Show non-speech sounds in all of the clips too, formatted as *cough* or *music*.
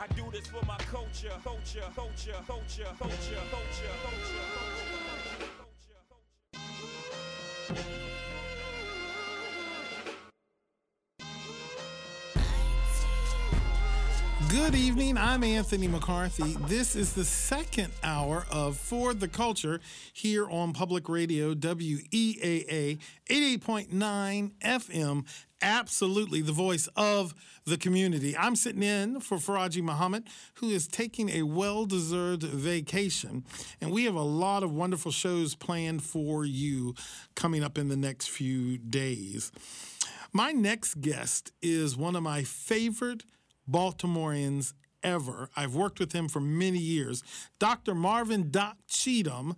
I do this for my culture, culture, culture, culture, culture, culture, culture. Good evening. I'm Anthony McCarthy. This is the second hour of For the Culture here on Public Radio WEAA 88.9 FM. Absolutely the voice of the community. I'm sitting in for Faraji Muhammad, who is taking a well deserved vacation. And we have a lot of wonderful shows planned for you coming up in the next few days. My next guest is one of my favorite Baltimoreans ever. I've worked with him for many years. Dr. Marvin Doc Cheatham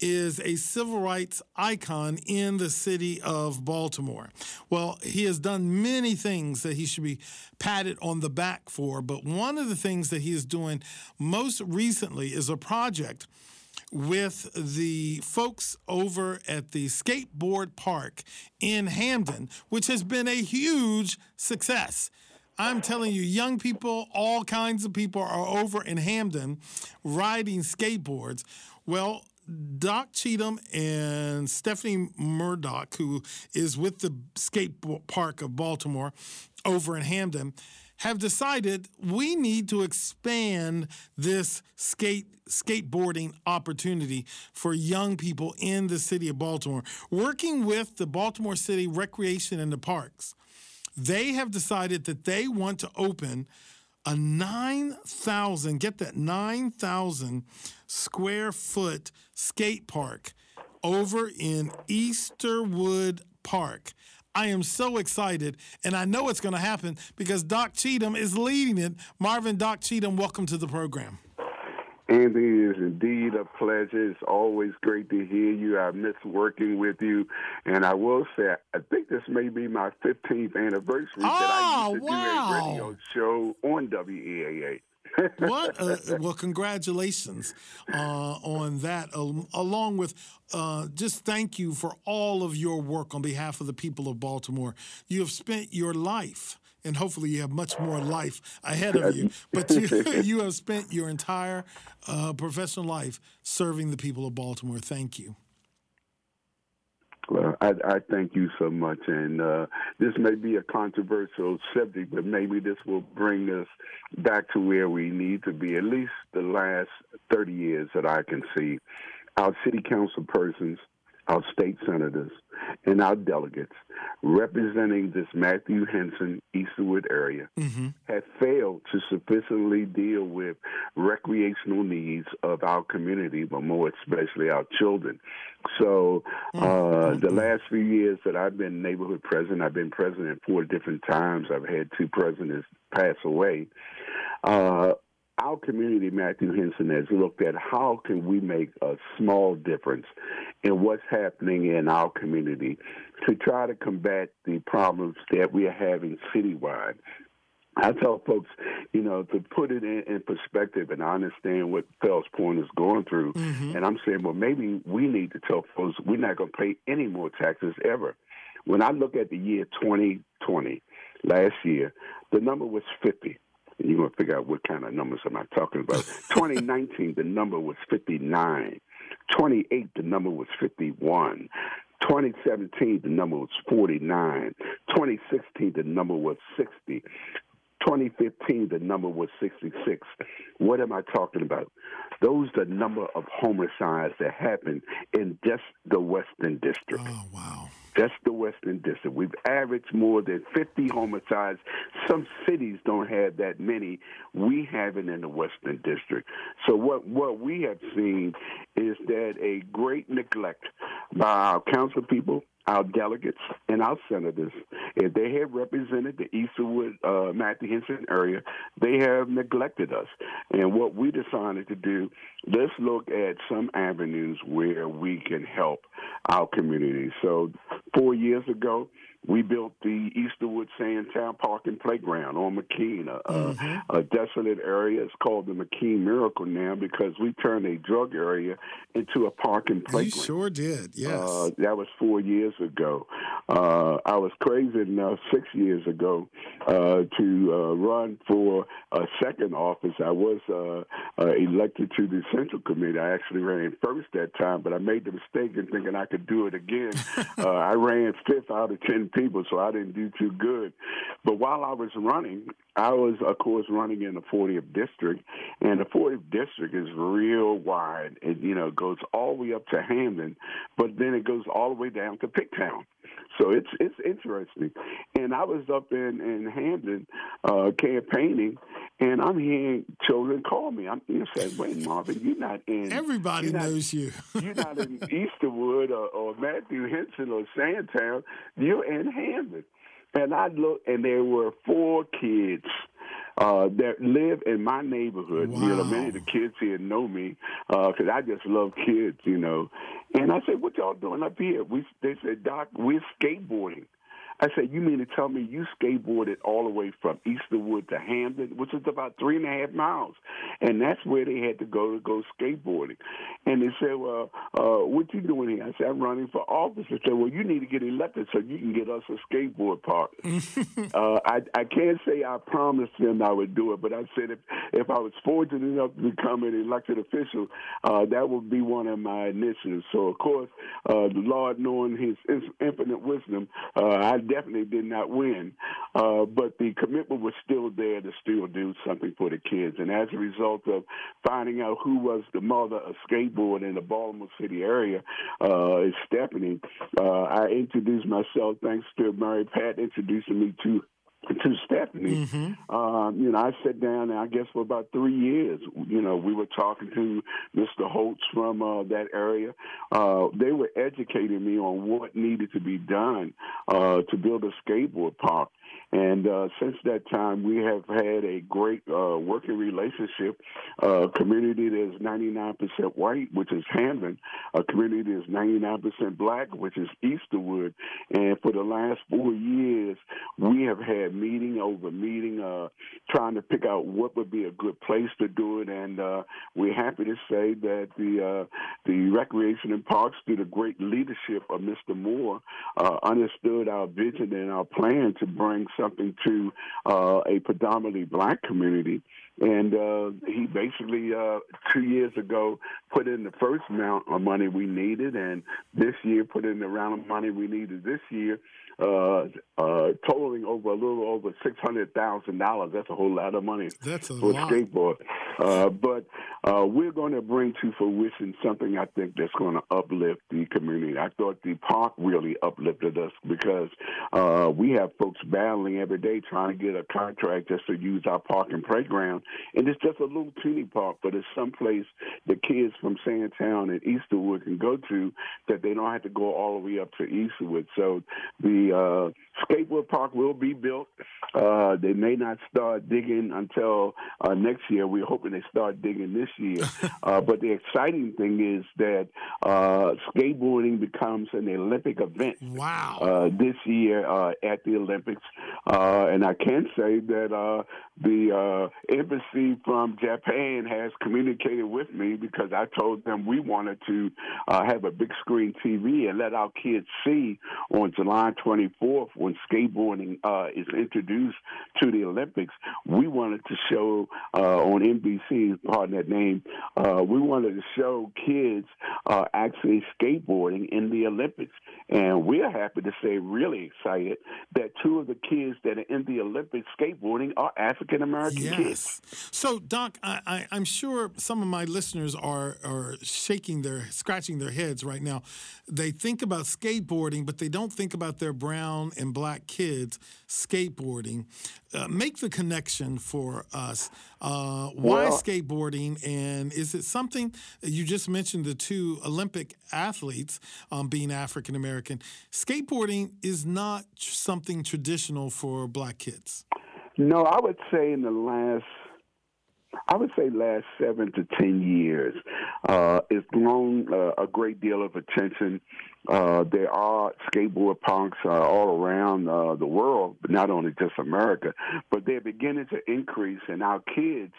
is a civil rights icon in the city of Baltimore. Well, he has done many things that he should be patted on the back for, but one of the things that he is doing most recently is a project with the folks over at the skateboard park in Hampden, which has been a huge success. I'm telling you, young people, all kinds of people are over in Hampden riding skateboards. Well, Doc Cheatham and Stephanie Murdoch, who is with the skate park of Baltimore over in Hampden, have decided we need to expand this skate skateboarding opportunity for young people in the city of Baltimore, working with the Baltimore City Recreation and the Parks they have decided that they want to open a 9,000, get that, 9,000 square foot skate park over in Easterwood Park. I am so excited, and I know it's going to happen because Doc Cheatham is leading it. Marvin Doc Cheatham, welcome to the program. Andy, it is indeed a pleasure. It's always great to hear you. I miss working with you. And I will say, I think this may be my 15th anniversary oh, that I used to wow. do a radio show on WEAA. what? Uh, *laughs* well, congratulations uh, on that. along with uh, just thank you for all of your work on behalf of the people of Baltimore. You have spent your life and hopefully you have much more life ahead of you. *laughs* But you, *laughs* you have spent your entire uh, professional life serving the people of Baltimore. Thank you. Well, I, I thank you so much, and uh, this may be a controversial subject, but maybe this will bring us back to where we need to be. At least the last thirty years that I can see, our city council persons our state senators, and our delegates representing this Matthew Henson Easterwood area mm-hmm. have failed to sufficiently deal with recreational needs of our community, but more especially our children. So, mm-hmm. uh, the last few years that I've been neighborhood president, I've been president four different times. I've had two presidents pass away. Uh, our community, Matthew Henson, has looked at how can we make a small difference in what's happening in our community to try to combat the problems that we are having citywide. I tell folks, you know, to put it in, in perspective, and I understand what Fells Point is going through, mm-hmm. and I'm saying, well, maybe we need to tell folks we're not going to pay any more taxes ever. When I look at the year 2020, last year, the number was 50 and you're going to figure out what kind of numbers am I talking about. *laughs* 2019, the number was 59. 28, the number was 51. 2017, the number was 49. 2016, the number was 60. 2015, the number was 66. What am I talking about? Those are the number of homicides that happened in just the Western District. Oh, wow. Just the Western District. We've averaged more than 50 homicides. Some cities don't have that many. We have it in the Western District. So what, what we have seen is that a great neglect by our council people, our delegates and our senators, if they have represented the Easterwood, uh, Matthew Henson area, they have neglected us. And what we decided to do, let's look at some avenues where we can help our community. So four years ago, we built the Easterwood Sandtown Park and Playground on McKean, a, mm-hmm. a, a, desolate area. It's called the McKean Miracle now because we turned a drug area into a park and playground. You sure did, yes. Uh, that was four years ago. Uh, I was crazy enough six years ago uh, to uh, run for a second office. I was uh, uh, elected to the Central Committee. I actually ran first that time, but I made the mistake in thinking I could do it again. *laughs* I ran fifth out of ten people, so I didn't do too good. But while I was running, I was, of course, running in the 40th district, and the 40th district is real wide. It, you know, goes all the way up to Hampden, but then it goes all the way down to Pigtown. So it's it's interesting. And I was up in in Hampden uh, campaigning, and I'm hearing children call me. I'm you saying, "Wait, Marvin, you're not in. Everybody you're knows you. you're not in *laughs* Easterwood or, or Matthew Henson or Sandtown. You're in Hampden." And I looked, and there were four kids uh, that live in my neighborhood. Wow. You know, many of the kids here know me because uh, I just love kids, you know. And I said, "What y'all doing up here?" We they said, "Doc, we're skateboarding." I said, you mean to tell me you skateboarded all the way from Easterwood to Hampden, which is about three and a half miles, and that's where they had to go to go skateboarding. And they said, well, uh, what you doing here? I said, I'm running for office. They said, well, you need to get elected so you can get us a skateboard park. *laughs* uh, I, I can't say I promised them I would do it, but I said if if I was fortunate enough to become an elected official, uh, that would be one of my initiatives. So of course, uh, the Lord, knowing His infinite wisdom, uh, I definitely did not win, uh, but the commitment was still there to still do something for the kids. And as a result of finding out who was the mother of skateboard in the Baltimore City area, uh, is Stephanie, uh, I introduced myself thanks to Mary Pat introducing me to to Stephanie. Mm-hmm. Uh, you know, I sat down, and I guess for about three years, you know, we were talking to Mr. Holtz from uh, that area. Uh, they were educating me on what needed to be done uh, to build a skateboard park. And uh, since that time, we have had a great uh, working relationship. A community that is 99% white, which is Hampden. A community that is 99% black, which is Easterwood. And for the last four years, we have had meeting over meeting, uh, trying to pick out what would be a good place to do it. And uh, we're happy to say that the uh, the Recreation and Parks, through the great leadership of Mr. Moore, uh, understood our vision and our plan to bring something to uh, a predominantly black community. And uh, he basically, uh, two years ago, put in the first amount of money we needed, and this year put in the amount of money we needed this year uh, uh, totaling over a little over six hundred thousand dollars. That's a whole lot of money That's a for lot. a skateboard. Uh, but uh, we're going to bring to fruition something I think that's going to uplift the community. I thought the park really uplifted us because uh, we have folks battling every day trying to get a contract just to use our park and playground, and it's just a little teeny park, but it's someplace the kids from Sandtown and Easterwood can go to that they don't have to go all the way up to Easterwood. So the uh, skateboard park will be built. Uh, they may not start digging until uh, next year. We're hoping they start digging this year. *laughs* uh, but the exciting thing is that uh, skateboarding becomes an Olympic event. Wow! Uh, this year uh, at the Olympics, and I can say that the embassy from Japan has communicated with me because I told them we wanted to have a big screen TV and let our kids see on July 24th when skateboarding uh, is introduced to the Olympics, we wanted to show uh, on NBC, pardon that name, uh, we wanted to show kids uh, actually skateboarding in the Olympics. And we're happy to say, really excited, that two of the kids that are in the Olympics skateboarding are African American yes. kids. So, Doc, I, am sure some of my listeners are, are shaking their, scratching their heads right now. They think about skateboarding, but they don't think about their brown and black kids skateboarding. Uh, make the connection for us. Uh, why well, skateboarding, and is it something you just mentioned the two Olympic athletes um, being African American? Skateboarding is not something traditional for black kids. No, I would say in the last I would say last seven to ten years, uh, it's grown uh, a great deal of attention Uh, there are skateboard punks uh, all around uh, the world, but not only just America, but they're beginning to increase, and our kids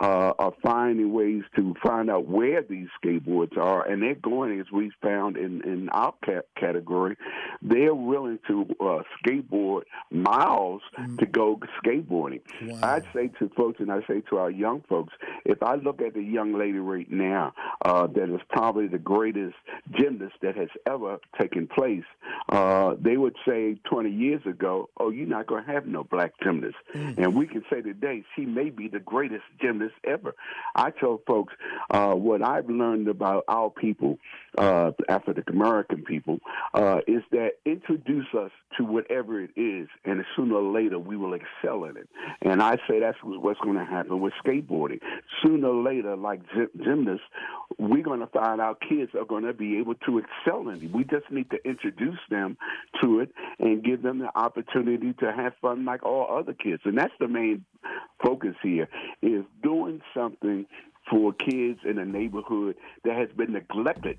uh, are finding ways to find out where these skateboards are, and they're going, as we found in, in our ca- category, they're willing to uh, skateboard miles mm. to go skateboarding. Wow. I'd say to folks, and I say to our young folks, if I look at the young lady right now uh, that is probably the greatest gymnast that has ever taken place, uh, they would say 20 years ago, oh, you're not going to have no black gymnast. Mm. And we can say today, she may be the greatest gymnast ever. I tell folks uh, what I've learned about our people, uh, African American people, uh, is that introduce us to whatever it is, and sooner or later we will excel in it. And I say that's what's going to happen with skateboarding. Sooner or later, like gymnasts, we're going to find our kids are going to be able to excel in it. We just need to introduce them to it and give them the opportunity to have fun like all other kids. And that's the main focus here is doing something for kids in a neighborhood that has been neglected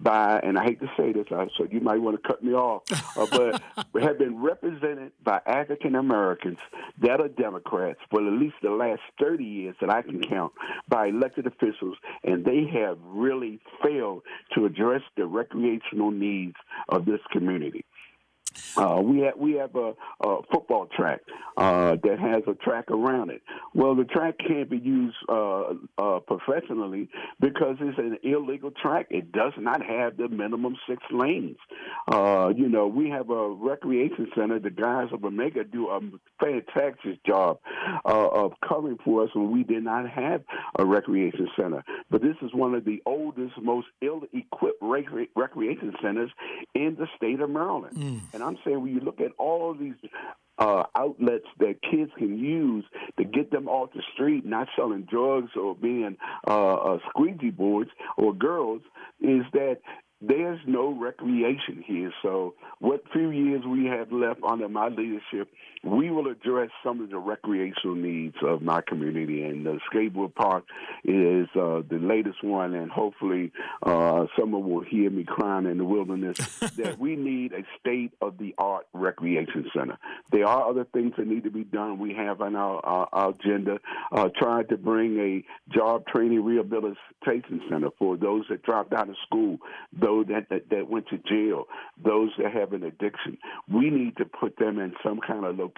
by, and I hate to say this, so you might want to cut me off, uh, *laughs* but have been represented by African Americans that are Democrats for at least the last 30 years that I can count by elected officials, and they have really failed to address the recreational needs of this community. Uh, we have we have a, a football track uh, that has a track around it. Well, the track can't be used uh, uh, professionally because it's an illegal track. It does not have the minimum six lanes. Uh, you know, we have a recreation center. The guys of Omega do a fantastic job of covering for us when we did not have a recreation center. But this is one of the oldest, most ill-equipped rec- recreation centers in the state of Maryland. Mm. And I'm saying when you look at all these uh, outlets that kids can use to get them off the street, not selling drugs or being uh, uh, squeegee boards or girls, is that there's no recreation here. So, what few years we have left under my leadership, we will address some of the recreational needs of my community. And the skateboard park is uh, the latest one, and hopefully, uh, someone will hear me crying in the wilderness *laughs* that we need a state of the art recreation center. There are other things that need to be done. We have on our, our, our agenda uh, trying to bring a job training rehabilitation center for those that dropped out of school those that, that, that went to jail, those that have an addiction. We need to put them in some kind of location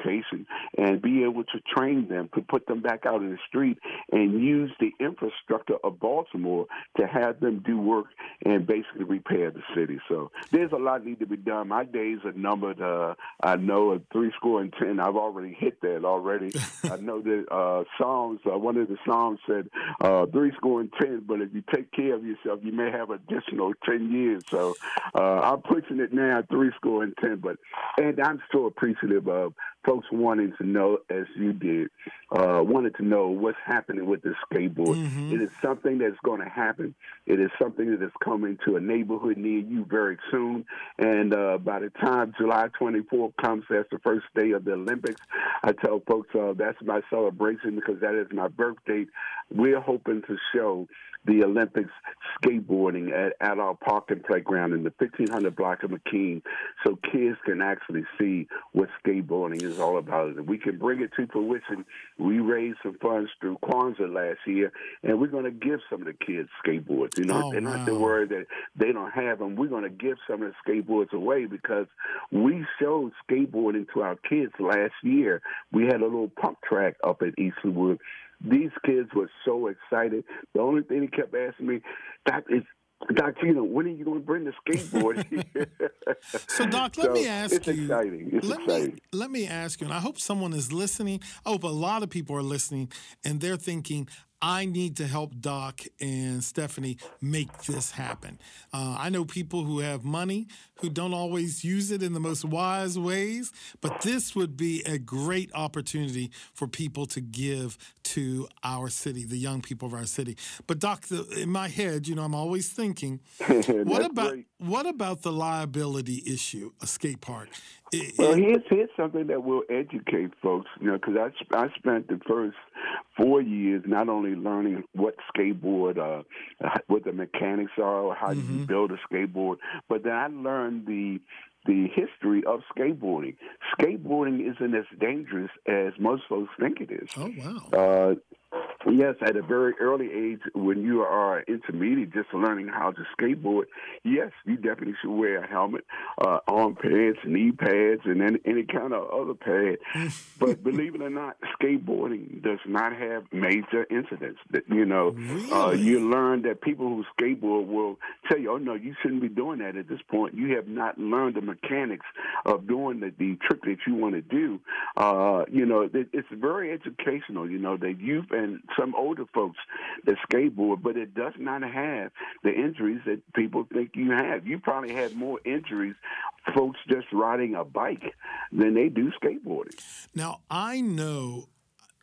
and be able to train them to put them back out in the street and use the infrastructure of Baltimore to have them do work and basically repair the city. So there's a lot need to be done. My days are numbered. Uh, I know at three score and ten, I've already hit that already. *laughs* I know that uh, Psalms, uh, one of the Psalms said uh, three score and ten, but if you take care of yourself, you may have additional ten years years. So uh, I'm pushing it now, three score and ten. But and I'm so appreciative of folks wanting to know, as you did, uh, wanted to know what's happening with the skateboard. Mm-hmm. It is something that's going to happen. It is something that is coming to a neighborhood near you very soon. And uh, by the time July 24th comes, that's the first day of the Olympics. I tell folks uh, that's my celebration because that is my birthday. We're hoping to show the Olympics skateboarding at, at our park and playground in the 1500 block of McKean so kids can actually see what skateboarding is all about. And we can bring it to fruition. We raised some funds through Kwanzaa last year, and we're going to give some of the kids skateboards. You know, oh, they're wow. not to worry that they don't have them. We're going to give some of the skateboards away because we showed skateboarding to our kids last year. We had a little pump track up at Eastwood these kids were so excited. The only thing he kept asking me, Doc, is Doc Gino, when are you going to bring the skateboard *laughs* here? so, Doc, let so me ask it's you. Exciting. It's let exciting. Me, let me ask you, and I hope someone is listening. I hope a lot of people are listening, and they're thinking, I need to help Doc and Stephanie make this happen. Uh, I know people who have money who don't always use it in the most wise ways, but this would be a great opportunity for people to give to our city, the young people of our city. But Doc, the, in my head, you know, I'm always thinking, *laughs* what about great. what about the liability issue, a skate park? It, well, here's here's something that will educate folks, you know, because I I spent the first four years not only learning what skateboard, uh, what the mechanics are, or how mm-hmm. you build a skateboard. But then I learned the the history of skateboarding. Skateboarding isn't as dangerous as most folks think it is. Oh wow! Uh, Yes, at a very early age, when you are intermediate, just learning how to skateboard, yes, you definitely should wear a helmet, uh, arm pads, knee pads, and any, any kind of other pad. *laughs* but believe it or not, skateboarding does not have major incidents. That you know, uh, really? uh, you learn that people who skateboard will tell you, "Oh no, you shouldn't be doing that at this point. You have not learned the mechanics of doing the, the trick that you want to do." Uh, you know, it, it's very educational. You know, that youth and some older folks that skateboard, but it does not have the injuries that people think you have. You probably have more injuries, folks just riding a bike, than they do skateboarding. Now, I know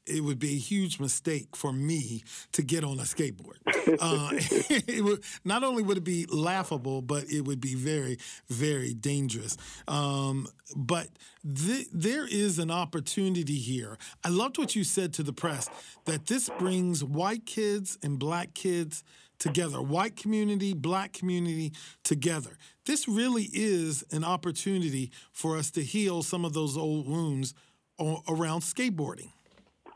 it would be a huge mistake for me to get on a skateboard. *laughs* Uh, *laughs* it would, not only would it be laughable, but it would be very, very dangerous. Um, but th- there is an opportunity here. I loved what you said to the press that this brings white kids and black kids together, white community, black community together. This really is an opportunity for us to heal some of those old wounds around skateboarding.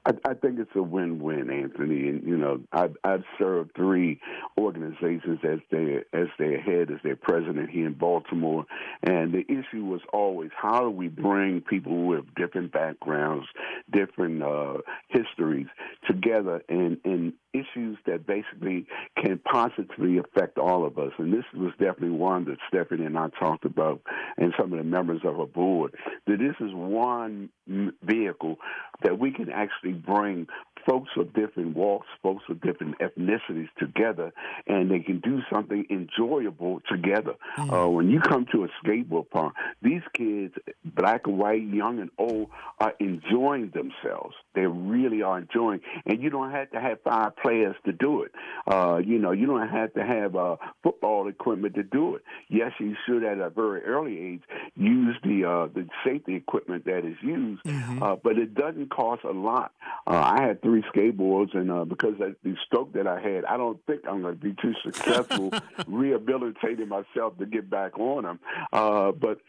I, I think it's a win-win, Anthony. And you know, I've, I've served three organizations as their as their head, as their president here in Baltimore, and the issue was always how do we bring people with different backgrounds, different uh, histories together, and and issues that basically can positively affect all of us. And this was definitely one that Stephanie and I talked about, and some of the members of our board, that this is one vehicle that we can actually bring folks of different walks, folks of different ethnicities together, and they can do something enjoyable together. Mm-hmm. Uh, when you come to a skateboard park, these kids, black and white, young and old, are enjoying themselves. They really are enjoying, and you don't have to have five players to do it. Uh, you know, you don't have to have uh, football equipment to do it. Yes, you should at a very early age use the uh, the safety equipment that is used, mm-hmm. uh, but it doesn't cost a lot. Uh, I had three skateboards, and uh, because of the stroke that I had, I don't think I'm going to be too successful *laughs* rehabilitating myself to get back on them. Uh, but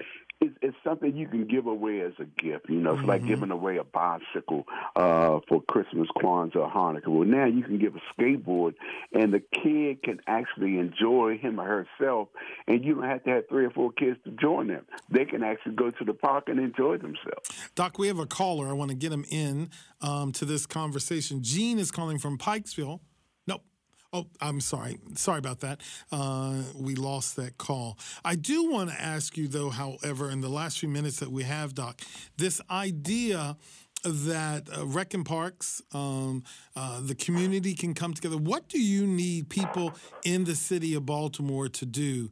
it's, it's something you can give away as a gift. You know, it's mm-hmm. like giving away a bicycle uh, for Christmas, Kwanzaa, or Hanukkah. Well, now you can give a skateboard, and the kid can actually enjoy him or herself, and you don't have to have three or four kids to join them. They can actually go to the park and enjoy themselves. Doc, we have a caller. I want to get him in um, to this conversation. Gene is calling from Pikesville. Oh, I'm sorry. Sorry about that. Uh, we lost that call. I do want to ask you, though, however, in the last few minutes that we have, Doc, this idea that uh, rec and parks, um, uh, the community can come together. What do you need people in the city of Baltimore to do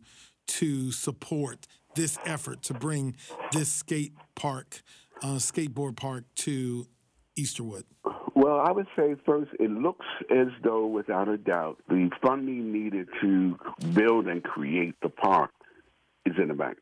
to support this effort to bring this skate park, uh, skateboard park to Easterwood? Well, I would say first, it looks as though, without a doubt, the funding needed to build and create the park is in the bank.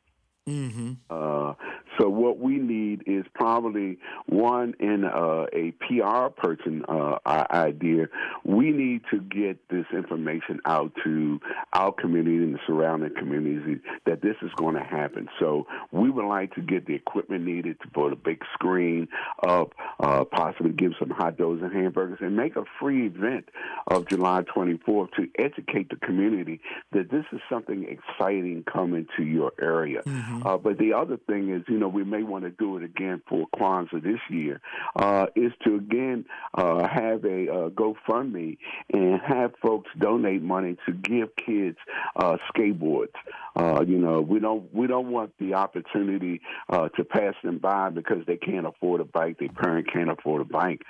Mm-hmm. Uh, so what we need is probably one in uh, a PR person uh, idea. We need to get this information out to our community and the surrounding communities that this is going to happen. So we would like to get the equipment needed to put a big screen up, uh, possibly give some hot dogs and hamburgers, and make a free event of July 24th to educate the community that this is something exciting coming to your area. Mm-hmm. Uh, but the other thing is, you know, we may want to do it again for Kwanzaa this year, uh, is to again uh, have a uh, GoFundMe and have folks donate money to give kids uh, skateboards. Uh, you know, we don't we don't want the opportunity uh, to pass them by because they can't afford a bike, their parent can't afford a bike.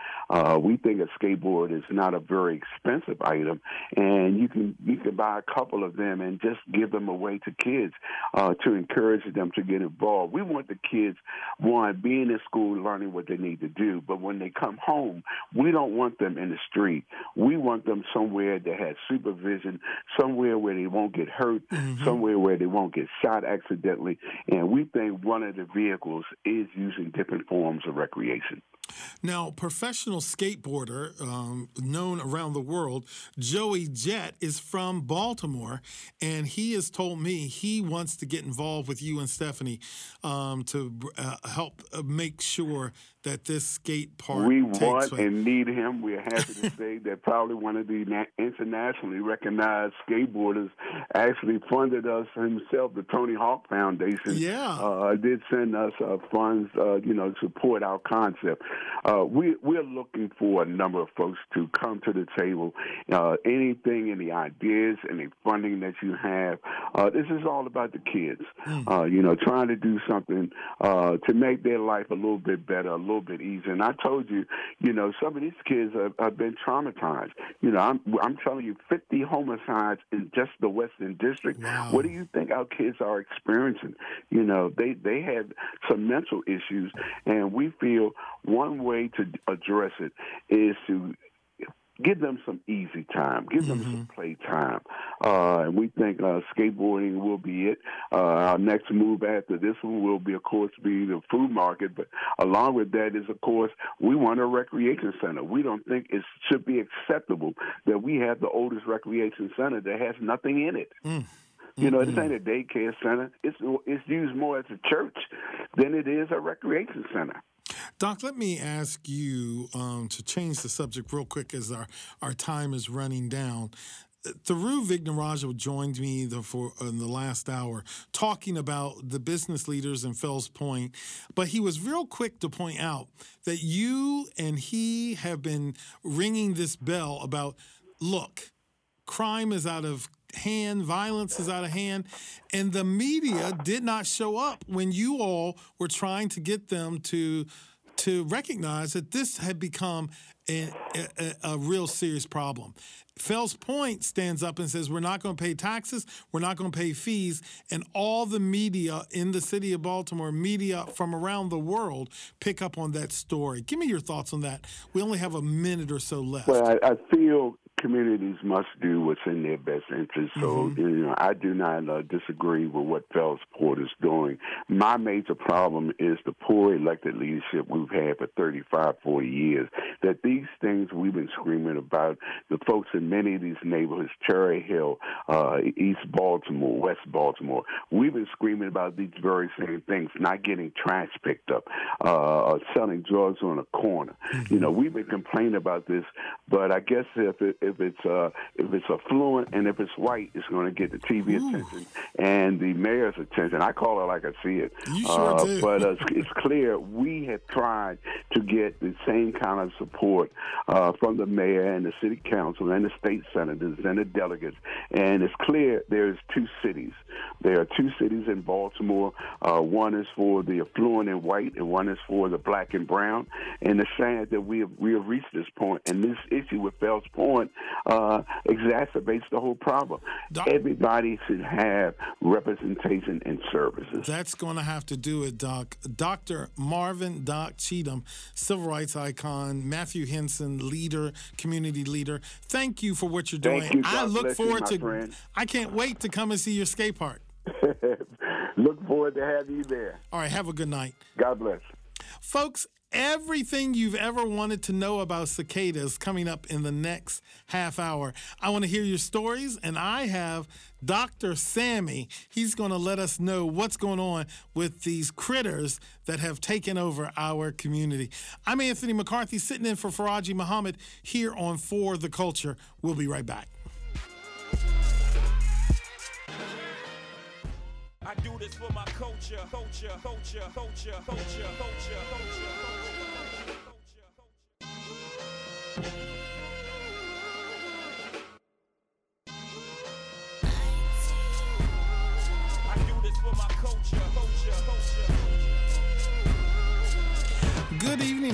We think a skateboard is not a very expensive item, and you can you can buy a couple of them and just give them away to kids to encourage them to get involved. We want the kids one being in school, learning what they need to do, but when they come home, we don't want them in the street. We want them somewhere that has supervision, somewhere where they won't get hurt, mm-hmm. somewhere where they won't get shot accidentally. And we think one of the vehicles is using different forms of recreation. Now, professional skateboarder um, known around the world, Joey Jett, is from Baltimore, and he has told me he wants to get involved with you and Stephanie um, to uh, help uh, make sure that this skate park we takes want place. and need him. We're happy to say *laughs* that probably one of the internationally recognized skateboarders actually funded us himself. The Tony Hawk Foundation, Yeah. uh, did send us uh, funds, uh, you know, to support our concept. Uh, we we're looking for a number of folks to come to the table. Uh, anything, any ideas, any funding that you have. Uh, this is all about the kids. Uh, you know, trying to do something uh, to make their life a little bit better, a little bit easier. And I told you, you know, some of these kids have, have been traumatized. You know, I'm I'm telling you, 50 homicides in just the Western District. Wow. What do you think our kids are experiencing? You know, they they have some mental issues, and we feel one way to address it is to give them some easy time, give them some play time. Uh, and we think uh, skateboarding will be it. Uh, our next move after this one will be, of course, be the food market. But along with that is, of course, we want a recreation center. We don't think it should be acceptable that we have the oldest recreation center that has nothing in it. You know, this ain't a daycare center. It's it's used more as a church than it is a recreation center. Doc, let me ask you um, to change the subject real quick as our, our time is running down. Thiru Vignarajah joined me the, for in the last hour talking about the business leaders in Fells Point, but he was real quick to point out that you and he have been ringing this bell about look, crime is out of hand, violence is out of hand, and the media did not show up when you all were trying to get them to to recognize that this had become a, a, a real serious problem. Fells Point stands up and says, We're not going to pay taxes, we're not going to pay fees. And all the media in the city of Baltimore, media from around the world, pick up on that story. Give me your thoughts on that. We only have a minute or so left. Well, I, I feel communities must do what's in their best interest. So, you know, I do not uh, disagree with what Fells Point is doing. My major problem is the poor elected leadership we've had for 35, 40 years. That these things we've been screaming about, the folks in many of these neighborhoods, Cherry Hill, uh, East Baltimore, West Baltimore, we've been screaming about these very same things, not getting trash picked up, uh, or selling drugs on a corner. You know, we've been complaining about this, but I guess if it, if it's uh, if it's affluent and if it's white, it's going to get the TV attention and the mayor's attention. I call it like I see it. You sure uh, do. But uh, *laughs* it's clear we have tried to get the same kind of support uh, from the mayor and the city council and the state senators and the delegates. And it's clear there's two cities. There are two cities in Baltimore. Uh, one is for the affluent and white, and one is for the black and brown. And it's sad that we have we have reached this point, and this issue with Fells Point uh, exacerbates the whole problem. Doc- Everybody should have representation and services. That's going to have to do it, Doc. Dr. Marvin Doc Cheatham, civil rights icon, Matthew Henson, leader, community leader. Thank you for what you're doing. You. I look you, forward my to. friend. I can't wait to come and see your skate park. *laughs* Look forward to having you there. All right, have a good night, God bless. folks everything you've ever wanted to know about cicadas coming up in the next half hour. I want to hear your stories, and I have Dr. Sammy. He's going to let us know what's going on with these critters that have taken over our community. I'm Anthony McCarthy, sitting in for Faraji Muhammad here on For the Culture. We'll be right back. I do this for my culture, culture, culture, culture, culture, culture, culture. I do this for my culture.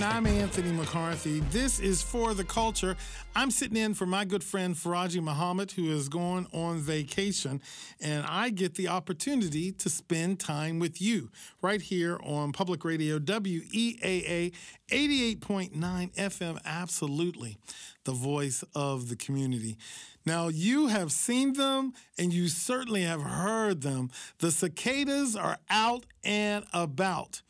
Evening. I'm Anthony McCarthy. This is For the Culture. I'm sitting in for my good friend Faraji Muhammad, who is going on vacation, and I get the opportunity to spend time with you right here on Public Radio WEAA 88.9 FM. Absolutely, the voice of the community. Now, you have seen them and you certainly have heard them. The cicadas are out and about.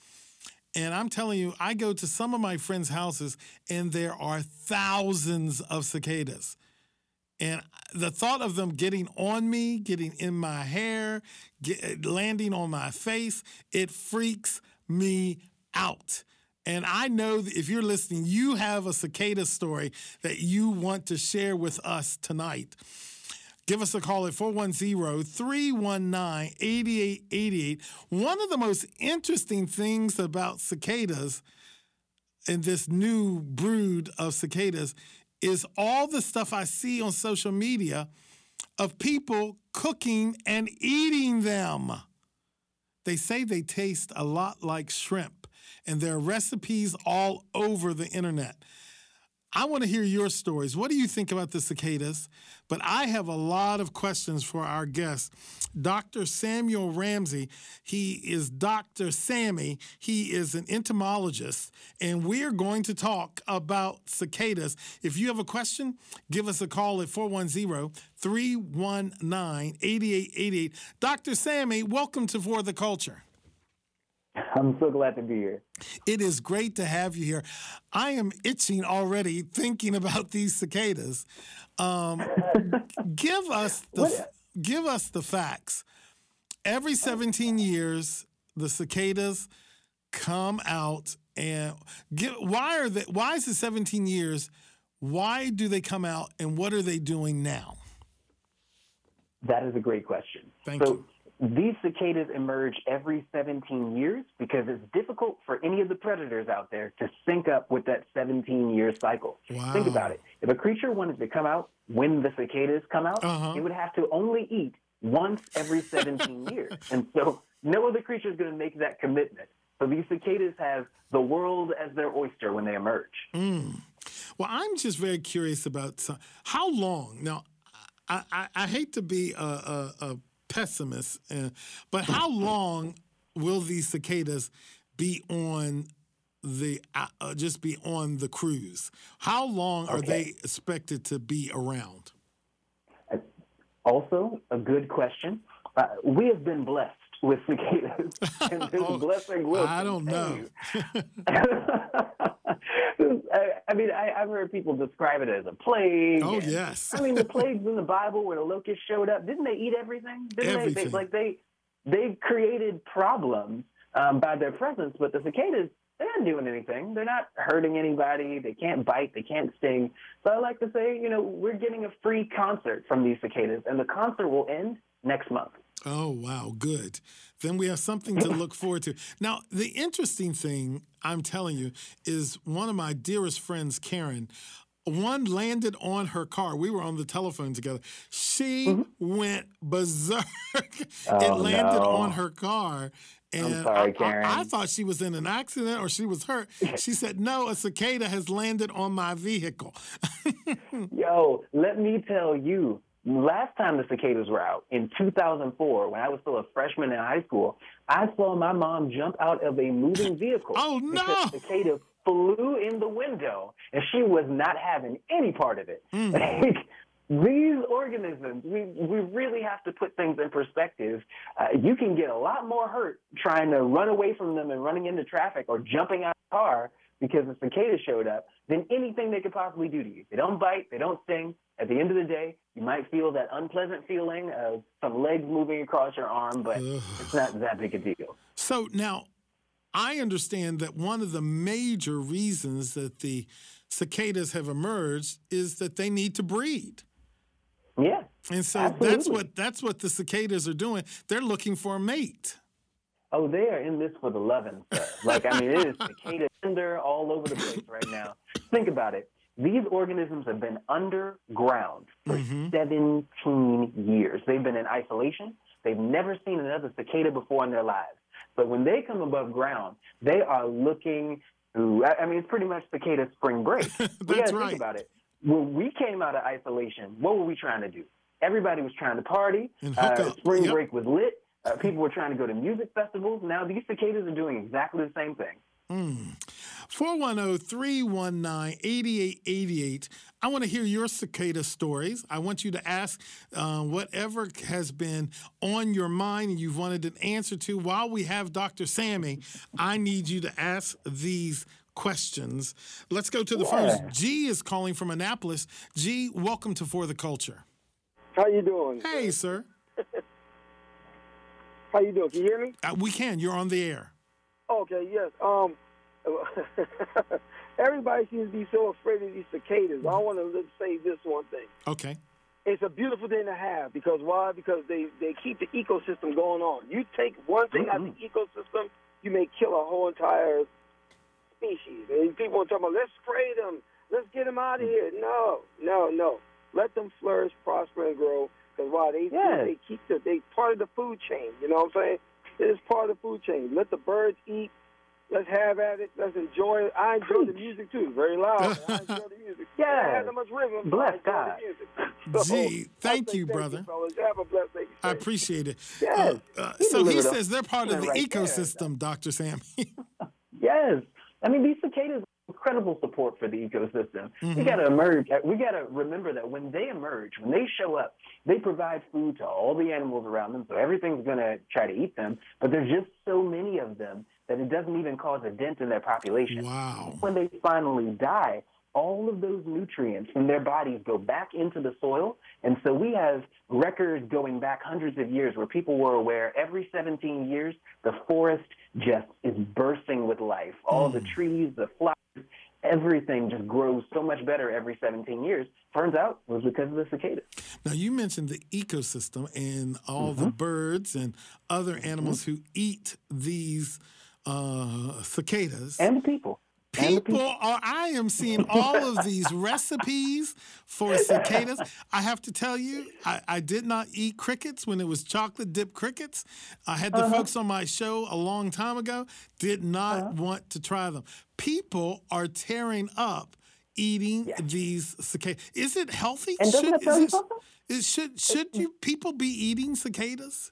And I'm telling you, I go to some of my friends' houses and there are thousands of cicadas. And the thought of them getting on me, getting in my hair, get, landing on my face, it freaks me out. And I know that if you're listening, you have a cicada story that you want to share with us tonight. Give us a call at 410 319 8888. One of the most interesting things about cicadas and this new brood of cicadas is all the stuff I see on social media of people cooking and eating them. They say they taste a lot like shrimp, and there are recipes all over the internet. I want to hear your stories. What do you think about the cicadas? But I have a lot of questions for our guest, Dr. Samuel Ramsey. He is Dr. Sammy. He is an entomologist, and we're going to talk about cicadas. If you have a question, give us a call at 410 319 8888. Dr. Sammy, welcome to For the Culture. I'm so glad to be here. It is great to have you here. I am itching already thinking about these cicadas. Um, *laughs* give us the give us the facts. Every 17 years, the cicadas come out and give, why are they, why is it 17 years? Why do they come out and what are they doing now? That is a great question. Thank so, you. These cicadas emerge every 17 years because it's difficult for any of the predators out there to sync up with that 17 year cycle. Wow. Think about it. If a creature wanted to come out when the cicadas come out, Uh-huh. it would have to only eat once every 17 *laughs* years. And so no other creature is going to make that commitment. So these cicadas have the world as their oyster when they emerge. Well, I'm just very curious about some, how long. Now, I, I, I hate to be a, a, a pessimist, uh, but how *laughs* long will these cicadas be on the uh, uh, just be on the cruise? How long are they expected to be around? Also, a good question. Uh, we have been blessed with cicadas, *laughs* and this Oh, blessing will. I don't know. I, *laughs* I mean, I, I've heard people describe it as a plague. Oh, and- yes. I mean, the *laughs* plagues in the Bible where the locusts showed up, didn't they eat everything? Didn't They, Everything. they, like they, they created problems um, by their presence, but the cicadas. They're not doing anything. They're not hurting anybody. They can't bite. They can't sting. So I like to say, you know, we're getting a free concert from these cicadas, and the concert will end next month. Oh, wow, good. Then we have something to look forward to. Now, the interesting thing I'm telling you is one of my dearest friends, Karen, one landed on her car. We were on the telephone together. She mm-hmm. went berserk. *laughs* it Oh, landed no. on her car. And sorry, I- I, I thought she was in an accident or she was hurt. *laughs* She said, No, a cicada has landed on my vehicle. *laughs* Yo, let me tell you, last time the cicadas were out in 2004, when I was still a freshman in high school, I saw my mom jump out of a moving vehicle. Oh, no. Because the cicada flew in the window, and she was not having any part of it. *laughs* Like, these organisms, we, we really have to put things in perspective. Uh, you can get a lot more hurt trying to run away from them and running into traffic or jumping out of the car because the cicada showed up than anything they could possibly do to you. They don't bite, they don't sting. At the end of the day, you might feel that unpleasant feeling of some legs moving across your arm, but it's not that big a deal. So now, I understand that one of the major reasons that the cicadas have emerged is that they need to breed. Yeah. And so that's what that's what the cicadas are doing. They're looking for a mate. Oh, they are in this for the loving, sir. Like, I mean, it is cicada *laughs* Tinder all over the place right now. Think about it. These organisms have been underground for 17 years. They've been in isolation. They've never seen another cicada before in their lives. But when they come above ground, they are looking to, I mean, it's pretty much cicada spring break. *laughs* we That's gotta right. think about it. When we came out of isolation, what were we trying to do? Everybody was trying to party. Uh, spring Yep. break was lit. Uh, people were trying to go to music festivals. Now these cicadas are doing exactly the same thing. 410 319 8888. I want to hear your cicada stories. I want you to ask uh, whatever has been on your mind and you've wanted an answer to. While we have Dr. Sammy, I need you to ask these questions. Let's go to the first. G is calling from Annapolis. G, welcome to For the Culture. How you doing? Hey, sir. How you doing? Can you hear me? Uh, we can. You're on the air. Okay, yes. Um, *laughs* everybody seems to be so afraid of these cicadas. I want to say this one thing. Okay. It's a beautiful thing to have because why? Because they they keep the ecosystem going on. You take one thing out of the mm-hmm. ecosystem, you may kill a whole entire species. And people want to talk about let's spray them, let's get them out of mm. here. No, no, no. Let them flourish, prosper, and grow. Because why? They Yes. they keep the they part of the food chain. You know what I'm saying? It is part of the food chain. Let the birds eat. Let's have at it. Let's enjoy it. I enjoy the music too. Very loud. I enjoy the music. yeah. I have that much rhythm. but I Bless enjoy God. The music. Gee, thank you, brother. fellas. Have a blessed day. I appreciate it. Yes. Uh, uh, You so he delivered a says they're part of the right there. ecosystem, Dr. Sammy. *laughs* Yes. I mean, these cicadas are incredible support for the ecosystem. Mm-hmm. We got to emerge. We got to remember that when they emerge, when they show up, they provide food to all the animals around them. So everything's going to try to eat them. But there's just so many of them that it doesn't even cause a dent in their population. wow. When they finally die, all of those nutrients from their bodies go back into the soil. And so we have records going back hundreds of years where people were aware every 17 years, the forest just is bursting with life. All the hmm. trees, the flowers, everything just grows so much better every 17 years. Turns out it was because of the cicadas. Now, you mentioned the ecosystem and all the mm-hmm. birds and other animals mm-hmm. who eat these uh, cicadas. And the people. The People are, I am seeing all of these recipes for cicadas. I have to tell you, I, I did not eat crickets when it was chocolate dipped crickets. I had the folks on my show a long time ago, did not want to try them. People are tearing up eating these cicadas. Is it healthy? And doesn't it is it- is- should should you people be eating cicadas?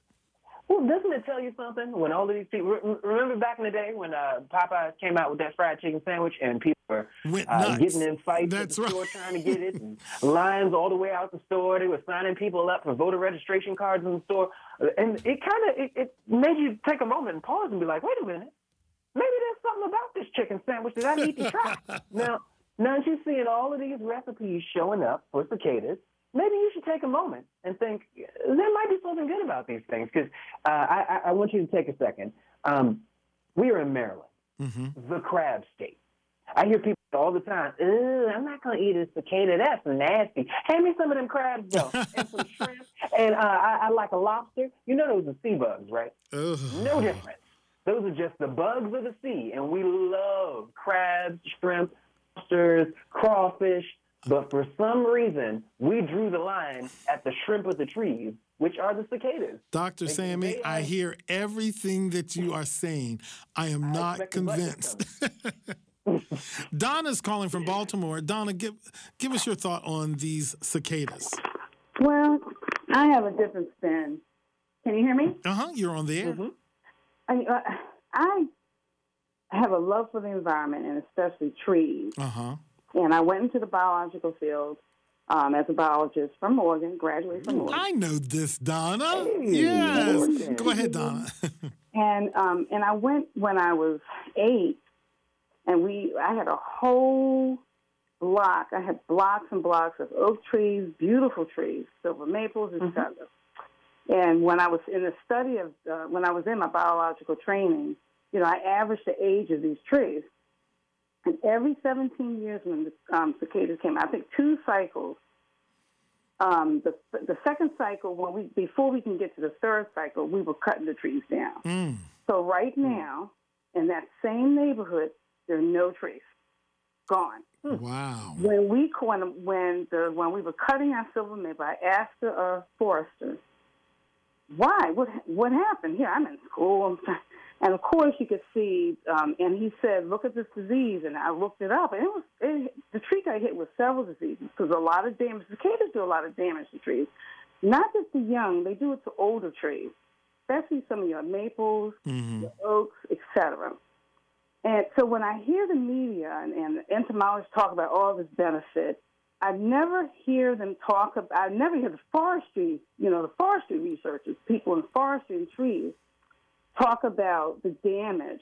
Well, doesn't it tell you something when all of these people remember back in the day when uh, Popeyes came out with that fried chicken sandwich and people were uh, getting in fights That's at the right. store trying to get it, and *laughs* lines all the way out the store. They were signing people up for voter registration cards in the store, and it kind of it, it made you take a moment and pause and be like, wait a minute, maybe there's something about this chicken sandwich that I need to try. *laughs* now, now that you're seeing all of these recipes showing up for cicadas, maybe you should take a moment and think there might be something good about these things. Because uh, I, I- want you to take a second. Um, we are in Maryland, the crab state. I hear people all the time, Ugh, I'm not going to eat a cicada. That's nasty. Hand me some of them crabs, though, *laughs* and some shrimp. And uh, I, I like a lobster. You know those are sea bugs, right? Ugh. No difference. Those are just the bugs of the sea, and we love crabs, shrimp, lobsters, crawfish. But for some reason, we drew the line at the shrimp of the trees, which are the cicadas. Dr. They- Sammy, they I are- hear everything that you are saying. I am not expect the budget convinced. *laughs* Donna's calling from Baltimore. Donna, give give us your thought on these cicadas. Well, I have a different spin. Can you hear me? Uh huh. You're on the air. Mm-hmm. I, uh, I have a love for the environment and especially trees. Uh huh. And I went into the biological field um, as a biologist from Oregon, graduated from Oregon. I know this, Donna. yes. Oregon. Go ahead, Donna. *laughs* And um, and I went when I was eight, and we I had a whole block. I had blocks and blocks of oak trees, beautiful trees, silver maples, and etc. And when I was in the study of uh, when I was in my biological training, you know, I averaged the age of these trees. And every 17 years, when the um, cicadas came, I think two cycles. Um, the the second cycle, when we before we can get to the third cycle, we were cutting the trees down. Mm. So right now, in that same neighborhood, there are no trees, gone. Wow. When we when when the when we were cutting our silver maple, I asked the uh, forester, "Why? What what happened here? I'm in school." I'm trying, and of course, you could see. Um, and he said, "Look at this disease." And I looked it up, and it was it, the tree got hit with several diseases because a lot of damage. Cicadas do a lot of damage to trees, not just the young. They do it to older trees, especially some of your maples, hmm your oaks, etc. And so when I hear the media and, and entomologists talk about all this benefit, I never hear them talk about, I never hear the forestry, you know, the forestry researchers, people in forestry and trees, talk about the damage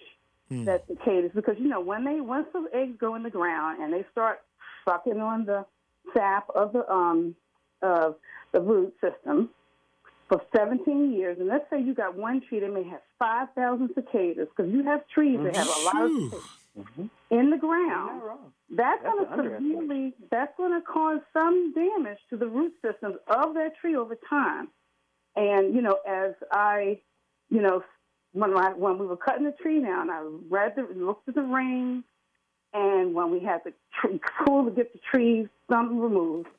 that cicadas, because, you know, when they, once the eggs go in the ground and they start sucking on the sap of the, um, of the root system for 17 years, and let's say you got one tree that may have 5,000 cicadas, because you have trees that have a lot of Phew. cicadas in the ground. That's, That's going to severely, that's going to cause some damage to the root systems of that tree over time. And, you know, as I, you know, when, I, when we were cutting the tree down, I read the, looked at the ring, and when we had the tree, *laughs* tool to get the tree stump removed,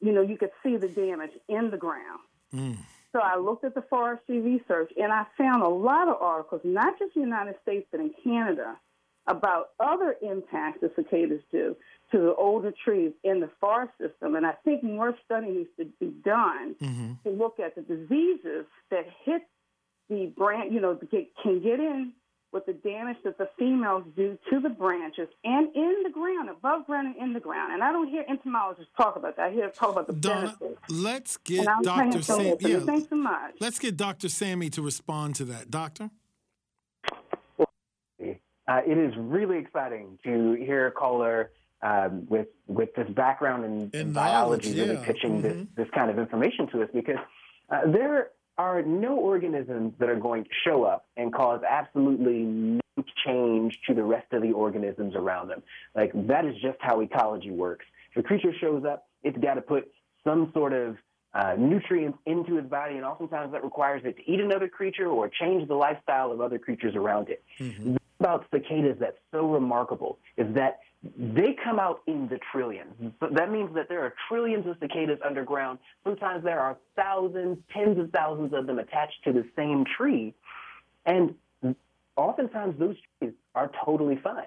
you know, you could see the damage in the ground. Mm. So I looked at the forestry research, and I found a lot of articles, not just in the United States, but in Canada, about other impacts that cicadas do to the older trees in the forest system. And I think more study needs to be done mm-hmm. to look at the diseases that hit the branch, you know, get, can get in with the damage that the females do to the branches and in the ground, above ground and in the ground. And I don't hear entomologists talk about that. I hear talk about the Donna, benefits. let's get Dr. saying so Sam. listen. Yeah, Thanks so much. let's get Dr. Sammy to respond to that. Doctor? Uh, it is really exciting to hear a caller um, with with this background in, In biology knowledge, really pitching this, Mhm. this kind of information to us because uh, there are no organisms that are going to show up and cause absolutely no change to the rest of the organisms around them. Like that is just how ecology works. If a creature shows up, it's got to put some sort of uh, nutrients into its body, and oftentimes that requires it to eat another creature or change the lifestyle of other creatures around it about cicadas that's so remarkable is that they come out in the trillions. So that means that there are trillions of cicadas underground. Sometimes there are thousands, tens of thousands of them attached to the same tree. And oftentimes those trees are totally fine.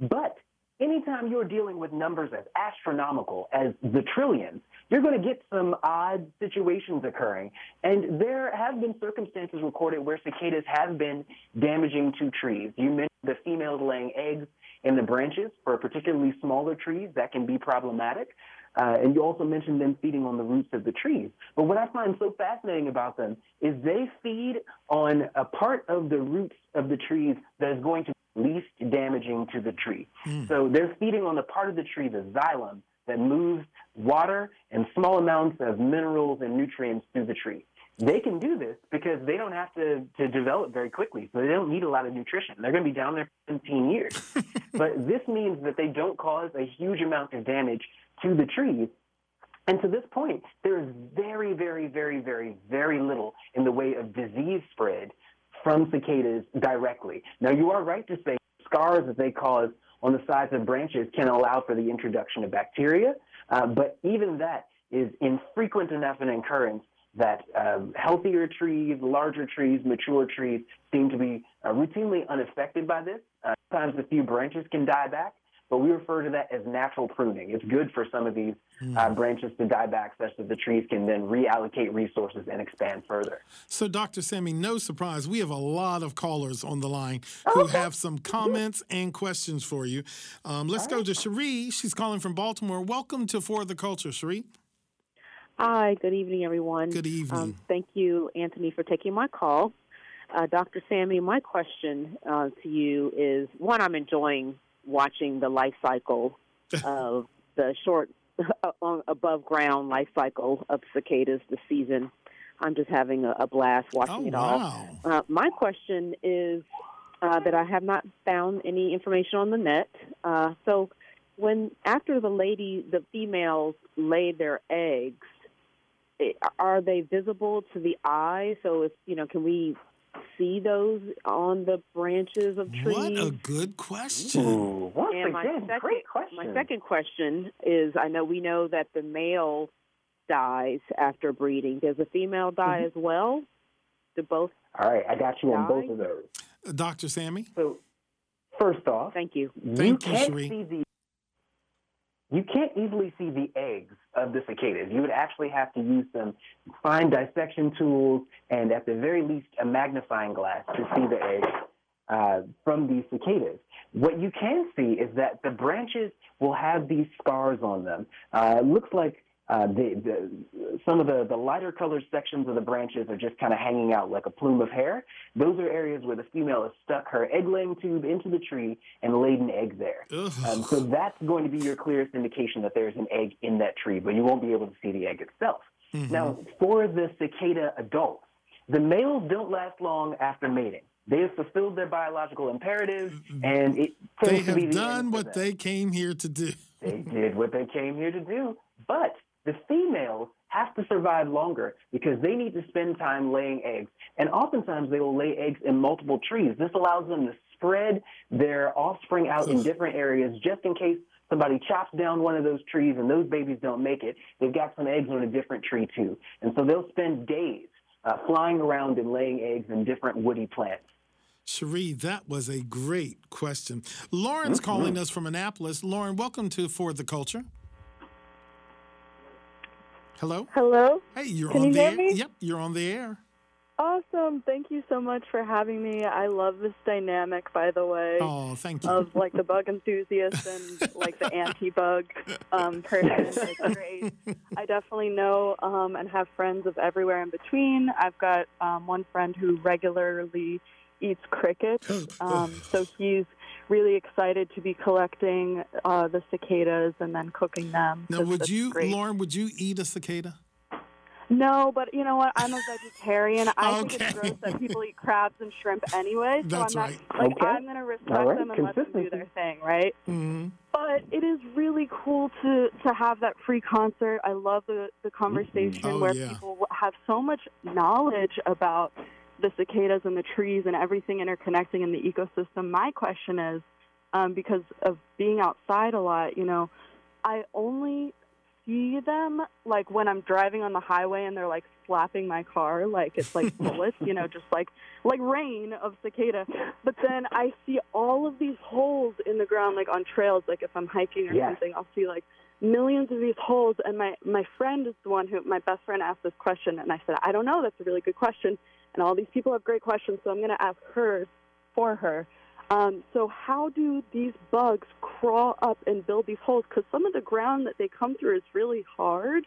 But anytime you're dealing with numbers as astronomical as the trillions, you're going to get some odd situations occurring. And there have been circumstances recorded where cicadas have been damaging to trees. You mentioned the females laying eggs in the branches for particularly smaller trees. That can be problematic. Uh, and you also mentioned them feeding on the roots of the trees. But what I find so fascinating about them is they feed on a part of the roots of the trees that is going to be least damaging to the tree. So they're feeding on the part of the tree, the xylem, that moves water and small amounts of minerals and nutrients through the tree. They can do this because they don't have to, to develop very quickly, so they don't need a lot of nutrition. They're going to be down there for 17 years. *laughs* but this means that they don't cause a huge amount of damage to the trees. And to this point, there is very, very, very, very, very little in the way of disease spread from cicadas directly. Now, you are right to say scars that they cause on the sides of branches can allow for the introduction of bacteria, uh, but even that is infrequent enough an occurrence that um, healthier trees, larger trees, mature trees seem to be uh, routinely unaffected by this. Uh, sometimes a few branches can die back, but we refer to that as natural pruning. It's good for some of these uh, branches to die back such that the trees can then reallocate resources and expand further. So, Dr. Sammy, no surprise, we have a lot of callers on the line who have some comments and questions for you. Um, let's go to Cherie. She's calling from Baltimore. Welcome to For the Culture, Cherie. Hi, good evening, everyone. Good evening. Um, thank you, Anthony, for taking my call. Uh, Dr. Sammy, my question uh, to you is one, I'm enjoying watching the life cycle *laughs* of the short, *laughs* above ground life cycle of cicadas this season. I'm just having a, a blast watching Oh, it all. wow. Uh, my question is uh, that I have not found any information on the net. Uh, so, when after the lady, the females lay their eggs, are they visible to the eye? So, if you know, can we see those on the branches of trees? What a good question. Ooh, once and my again, second, great question. my second question is: I know we know that the male dies after breeding. Does the female die mm-hmm. as well? Do both? All right, I got you on both of those. Dr. Sammy? So, first off, Thank you. Thank you, can't Cherie. see the you can't easily see the eggs of the cicadas. You would actually have to use some fine dissection tools and, at the very least, a magnifying glass to see the eggs. uh, from these cicadas. What you can see is that the branches will have these scars on them. Uh, it looks like uh, the, the, some of the, the lighter colored sections of the branches are just kind of hanging out like a plume of hair. Those are areas where the female has stuck her egg laying tube into the tree and laid an egg there. Um, so that's going to be your clearest indication that there's an egg in that tree, but you won't be able to see the egg itself. Mm-hmm. Now, for the cicada adults, the males don't last long after mating. They have fulfilled their biological imperatives, and it They tends to be have done what they came here to do. They did what they came here to do. But the females have to survive longer because they need to spend time laying eggs. And oftentimes they will lay eggs in multiple trees. This allows them to spread their offspring out in different areas just in case somebody chops down one of those trees and those babies don't make it. They've got some eggs on a different tree too. And so they'll spend days uh, flying around and laying eggs in different woody plants. Cherie, that was a great question. Lauren's calling us from Annapolis. Lauren, welcome to For the Culture. Hello? Hello. Hey, you're Can on you the air. me? Yep, you're on the air. Awesome. Thank you so much for having me. I love this dynamic, by the way, Oh, thank you. of like the bug enthusiast and like the anti-bug um, person. It's great. I definitely know um, and have friends of everywhere in between. I've got um, one friend who regularly eats crickets, *gasps* um, so he's really excited to be collecting uh, the cicadas and then cooking them. now, 'cause would you, great. Lauren, would you eat a cicada? No, but you know what? I'm a vegetarian. I think it's gross that people eat crabs and shrimp anyway. So That's I'm not, right. Like Okay. I'm gonna respect All right. them and let them do their thing, right? hmm But it is really cool to to have that free concert. I love the the conversation Oh, where yeah. people have so much knowledge about the cicadas and the trees and everything interconnecting in the ecosystem. My question is, um, because of being outside a lot, you know, I only see them like when I'm driving on the highway and they're like slapping my car like it's like *laughs* bullets, you know, just like like rain of cicada. But then I see all of these holes in the ground like on trails like if I'm hiking or Yes. something, I'll see like millions of these holes and my my friend is the one who my best friend asked this question and I said, "I don't know, that's a really good question." And all these people have great questions, so I'm going to ask hers for her. Um, so how do these bugs crawl up and build these holes? Because some of the ground that they come through is really hard.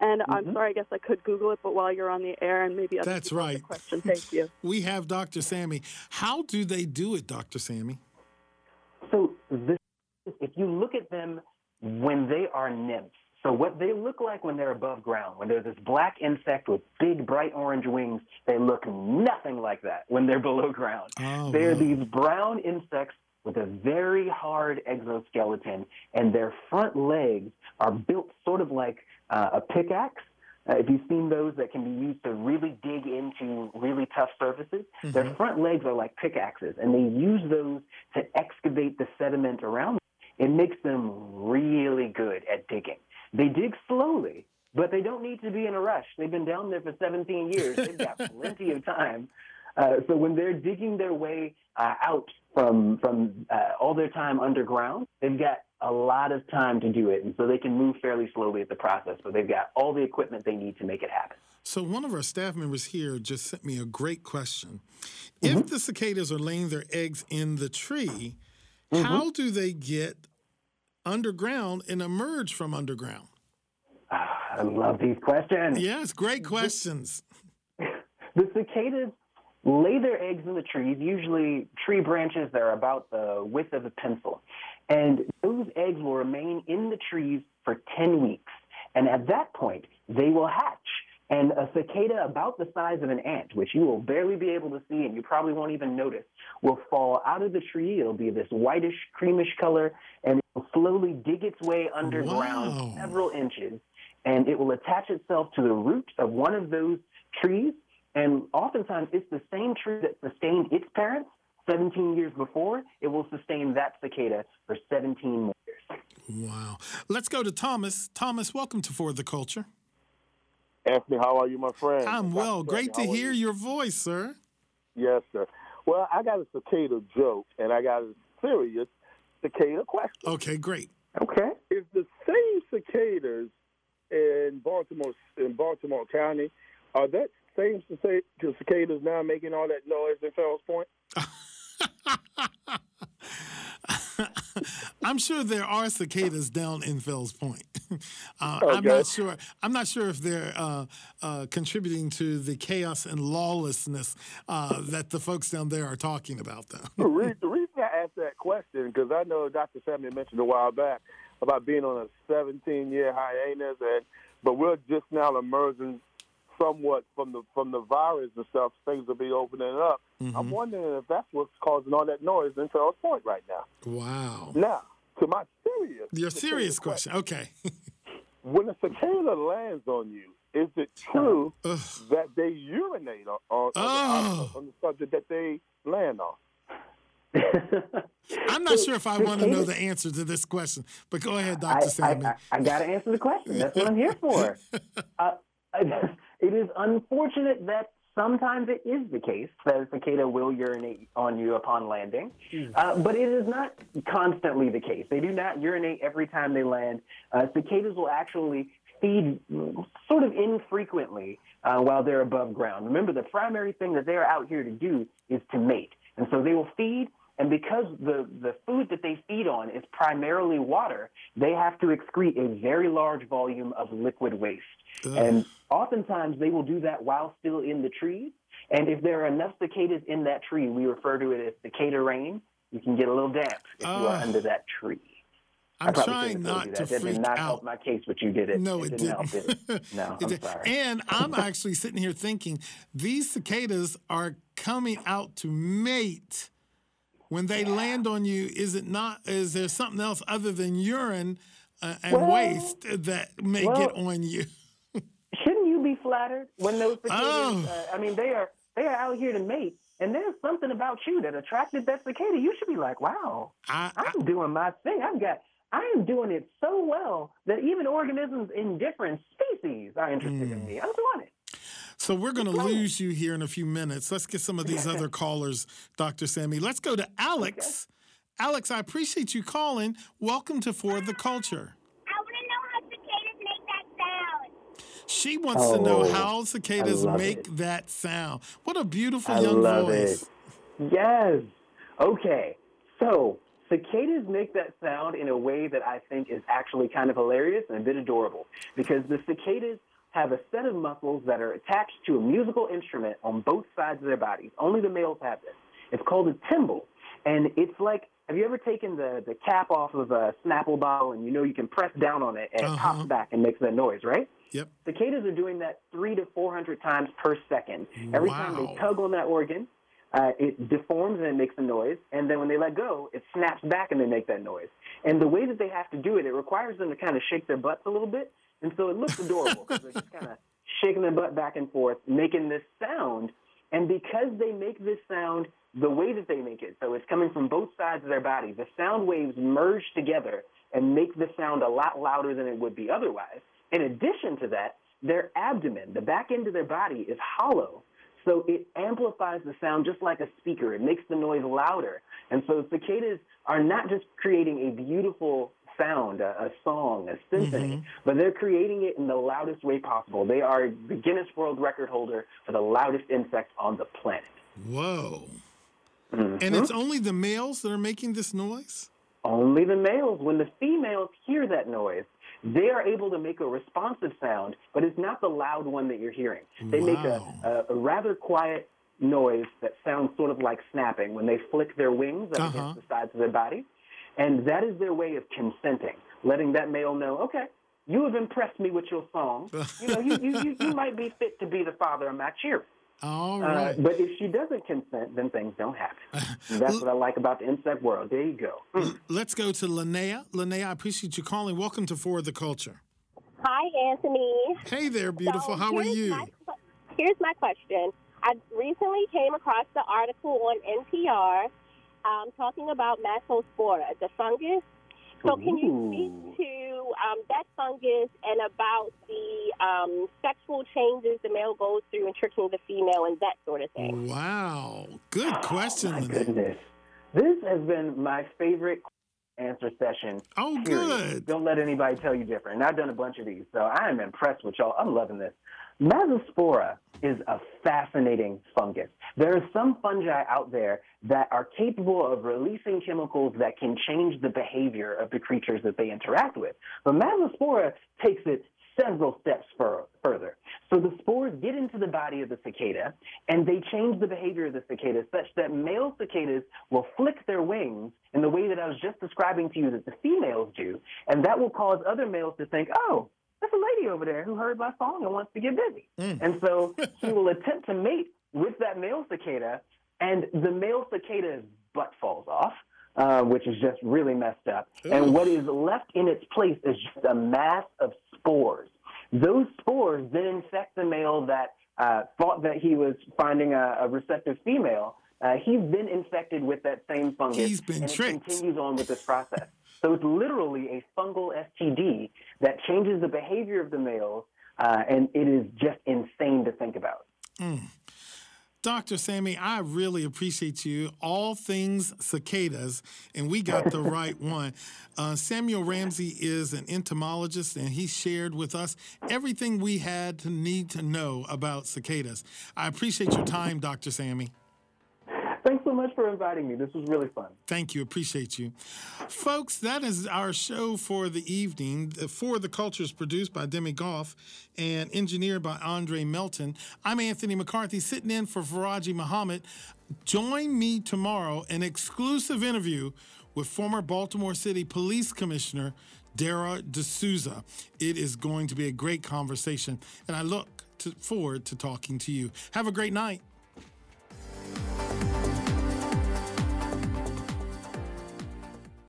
And Mm-hmm. I'm sorry, I guess I could Google it, but while you're on the air and maybe other That's people have the right. question. *laughs* Thank you. We have Dr. Sammy. How do they do it, Dr. Sammy? So this, if you look at them when they are nymphs, so what they look like when they're above ground, when they're this black insect with big bright orange wings, they look nothing like that when they're below ground. Oh, they're wow. these brown insects with a very hard exoskeleton, and their front legs are built sort of like uh, a pickaxe. Uh, if you've seen those that can be used to really dig into really tough surfaces, their front legs are like pickaxes, and they use those to excavate the sediment around them. It makes them really good at digging. They dig slowly, but they don't need to be in a rush. They've been down there for 17 years. They've got *laughs* plenty of time. Uh, so when they're digging their way uh, out from from uh, all their time underground, they've got a lot of time to do it, and so they can move fairly slowly at the process. But they've got all the equipment they need to make it happen. So one of our staff members here just sent me a great question. Mm-hmm. If the cicadas are laying their eggs in the tree, Mm-hmm. how do they get underground and emerge from underground? Ah, I love these questions. Yes, great questions. *laughs* The cicadas lay their eggs in the trees, usually tree branches that are about the width of a pencil. And those eggs will remain in the trees for 10 weeks. And at that point, they will hatch. And a cicada about the size of an ant, which you will barely be able to see and you probably won't even notice, will fall out of the tree. It'll be this whitish, creamish color, and will slowly dig its way underground Wow. several inches. And it will attach itself to the root of one of those trees. And oftentimes, it's the same tree that sustained its parents 17 years before. It will sustain that cicada for 17 more years. Wow. Let's go to Thomas. Thomas, welcome to For the Culture. Anthony, how are you, my friend? I'm Dr. well. Sandy, Great to how hear you? your voice, sir. Yes, sir. Well, I got a cicada joke, and I got a serious cicada question. Okay, great. Okay. Is the same cicadas in Baltimore in Baltimore County are that same cica- cicadas now making all that noise in Fells Point? *laughs* I'm sure there are cicadas down in Fells Point. *laughs* Uh, Okay. I'm not sure. I'm not sure if they're uh, uh, contributing to the chaos and lawlessness uh, that the folks down there are talking about. Though. the, that question because I know Dr. Samuel mentioned a while back about being on a 17-year hiatus, and but we're just now emerging somewhat from the from the virus and stuff. Things will be opening up. I'm mm-hmm. wondering if that's what's causing all that noise in Fells Point right now. Wow. Now, to my serious, Your serious question. Okay. *laughs* when a cicada lands on you, is it true Ugh. that they urinate on, on, Oh. on, on the subject that they land on? *laughs* I'm not sure if I want to know the answer to this question, but go ahead, Dr. I, Sammy. I, I got to answer the question. That's what I'm here for. *laughs* Uh, *laughs* it is unfortunate that sometimes it is the case that a cicada will urinate on you upon landing, uh, but it is not constantly the case. They do not urinate every time they land. Uh, cicadas will actually feed sort of infrequently uh, while they're above ground. Remember, the primary thing that they're out here to do is to mate. And so they will feed, and because the, the food that they feed on is primarily water, they have to excrete a very large volume of liquid waste. And oftentimes they will do that while still in the trees. And if there are enough cicadas in that tree, we refer to it as cicada rain. You can get a little damp if you are under that tree. I'm trying shouldn't have told not to that. Freak did not out. help my case, but you did it. No, it, didn't didn't. did it? *laughs* No, It I'm did. sorry. And I'm actually sitting here thinking these cicadas are coming out to mate. When they land on you, is it not? Is there something else other than urine uh, and Well, waste that may get on you? *laughs* Shouldn't you be flattered when those cicadas? Oh. Uh, I mean, they are they are out here to mate, and there's something about you that attracted that cicada. You should be like, wow, I, I'm doing my thing. I've got. I am doing it so well that even organisms in different species are interested Hmm. in me. I'm doing it. So we're going to lose you here in a few minutes. Let's get some of these other *laughs* callers, Dr. Sammy. Let's go to Alex. Alex, I appreciate you calling. Welcome to For the Culture. I want to know how cicadas make that sound. She wants to know Oh, how cicadas make it. that sound. What a beautiful I young love voice. it. Yes. Okay. So cicadas make that sound in a way that I think is actually kind of hilarious and a bit adorable because the cicadas have a set of muscles that are attached to a musical instrument on both sides of their bodies. Only the males have this. It's called a timbal. And it's like, have you ever taken the, the cap off of a Snapple bottle and you know you can press down on it and it Uh-huh. pops back and makes that noise, right? Yep. Cicadas are doing that three to four hundred times per second. Every time they tug on that organ, uh, it deforms and it makes a noise. And then when they let go, it snaps back and they make that noise. And the way that they have to do it, it requires them to kind of shake their butts a little bit. And so it looks adorable because they're just kind of shaking their butt back and forth, making this sound. And because they make this sound the way that they make it, so it's coming from both sides of their body, the sound waves merge together and make the sound a lot louder than it would be otherwise. In addition to that, their abdomen, the back end of their body, is hollow. So it amplifies the sound just like a speaker. It makes the noise louder. And so cicadas are not just creating a beautiful sound, a, a song, a symphony, but they're creating it in the loudest way possible. They are the Guinness World Record holder for the loudest insect on the planet. Whoa. Mm-hmm. And it's only the males that are making this noise? Only the males. When the females hear that noise, they are able to make a responsive sound, but it's not the loud one that you're hearing. They make a, a, a rather quiet noise that sounds sort of like snapping when they flick their wings up Uh-huh. against the sides of their body. And that is their way of consenting, letting that male know, okay, you have impressed me with your song. *laughs* You know, you, you, you, you might be fit to be the father of my children. All Uh, but if she doesn't consent, then things don't happen. And *laughs* that's what I like about the insect world. There you go. Mm. Let's go to Linnea. Linnea, I appreciate you calling. Welcome to Forward the Culture. Hi, Anthony. Hey there, beautiful. So How are you? my here's my question. I recently came across the article on NPR um, talking about Massospora, the fungus. So can you speak to um, that fungus and about the um, sexual changes the male goes through in tricking the female and that sort of thing? Wow. Good question, My goodness. This has been my favorite answer session. Oh, period. good. Don't let anybody tell you different. And I've done a bunch of these, so I am impressed with y'all. I'm loving this. Massospora is a fascinating fungus. There are some fungi out there that are capable of releasing chemicals that can change the behavior of the creatures that they interact with. But Massospora takes it several steps fur- further. So the spores get into the body of the cicada and they change the behavior of the cicada such that male cicadas will flick their wings in the way that I was just describing to you that the females do. And that will cause other males to think, oh, there's a lady over there who heard my song and wants to get busy. And so *laughs* he will attempt to mate with that male cicada, and the male cicada's butt falls off, uh, which is just really messed up. And what is left in its place is just a mass of spores. Those spores then infect the male that uh, thought that he was finding a, a receptive female. Uh, he's been infected with that same fungus, He's been and tricked. it continues on with this process. So it's literally a fungal STD that changes the behavior of the males, uh, and it is just insane to think about. Dr. Sammy, I really appreciate you. All things cicadas, and we got the *laughs* right one. Uh, Samuel Ramsey is an entomologist, and he shared with us everything we had to need to know about cicadas. I appreciate your time, Dr. Sammy. Thanks so much for inviting me. This was really fun. Thank you. Appreciate you. Folks, that is our show for the evening. Uh, for the Culture is produced by Demi Goff and engineered by Andre Melton. I'm Anthony McCarthy, sitting in for Faraji Muhammad. Join me tomorrow, an exclusive interview with former Baltimore City Police Commissioner Darryl De Sousa. It is going to be a great conversation, and I look to, forward to talking to you. Have a great night.